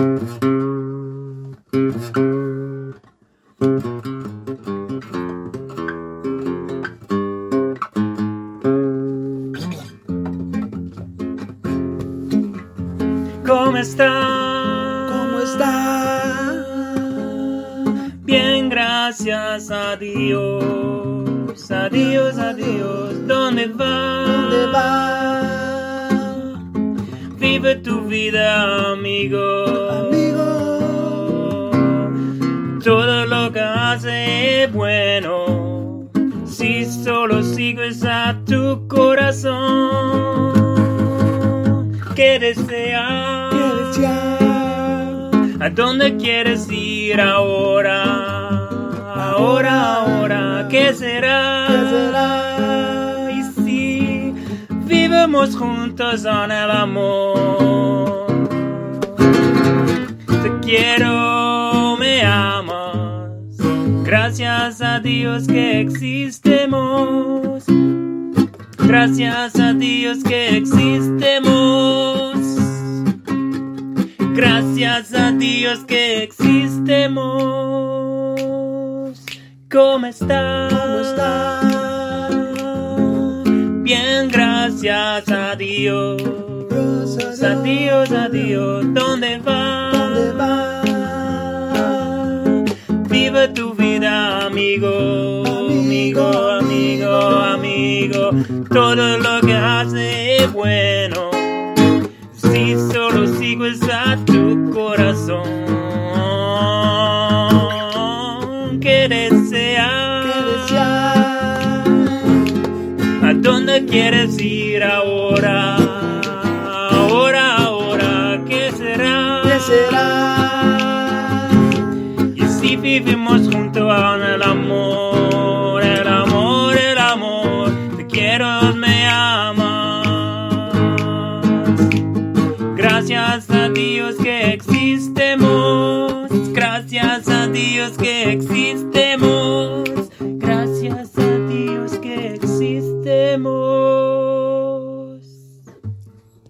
¿Cómo está? ¿Cómo está? Bien, gracias a Dios. Adiós, adiós. ¿Dónde va? ¿Dónde va? Vive tu vida, amigo. Amigo, Todo lo que hace es bueno. Si solo sigues a tu corazón. ¿Qué deseas? ¿qué deseas? ¿A dónde quieres ir ahora? Ahora, ahora, ¿qué será? ¿Qué será? Vivimos juntos en el amor, te quiero, me amas. Gracias a Dios que existemos. Gracias a Dios que existemos. Gracias a Dios que existemos. ¿Cómo estás? ¿Cómo está? Gracias a Dios. Gracias A Dios, a Dios. ¿Dónde vas? ¿Dónde va? Vive tu vida, amigo. Amigo, amigo, amigo. Todo lo que hace es bueno. Si solo sigues a tu corazón. Quieres ir ahora? Ahora, ahora, ¿qué será? ¿Qué será? Y si vivimos juntos en el amor, el amor, el amor, te quiero, me amas. Gracias a Dios que existemos, gracias a Dios que existemos, gracias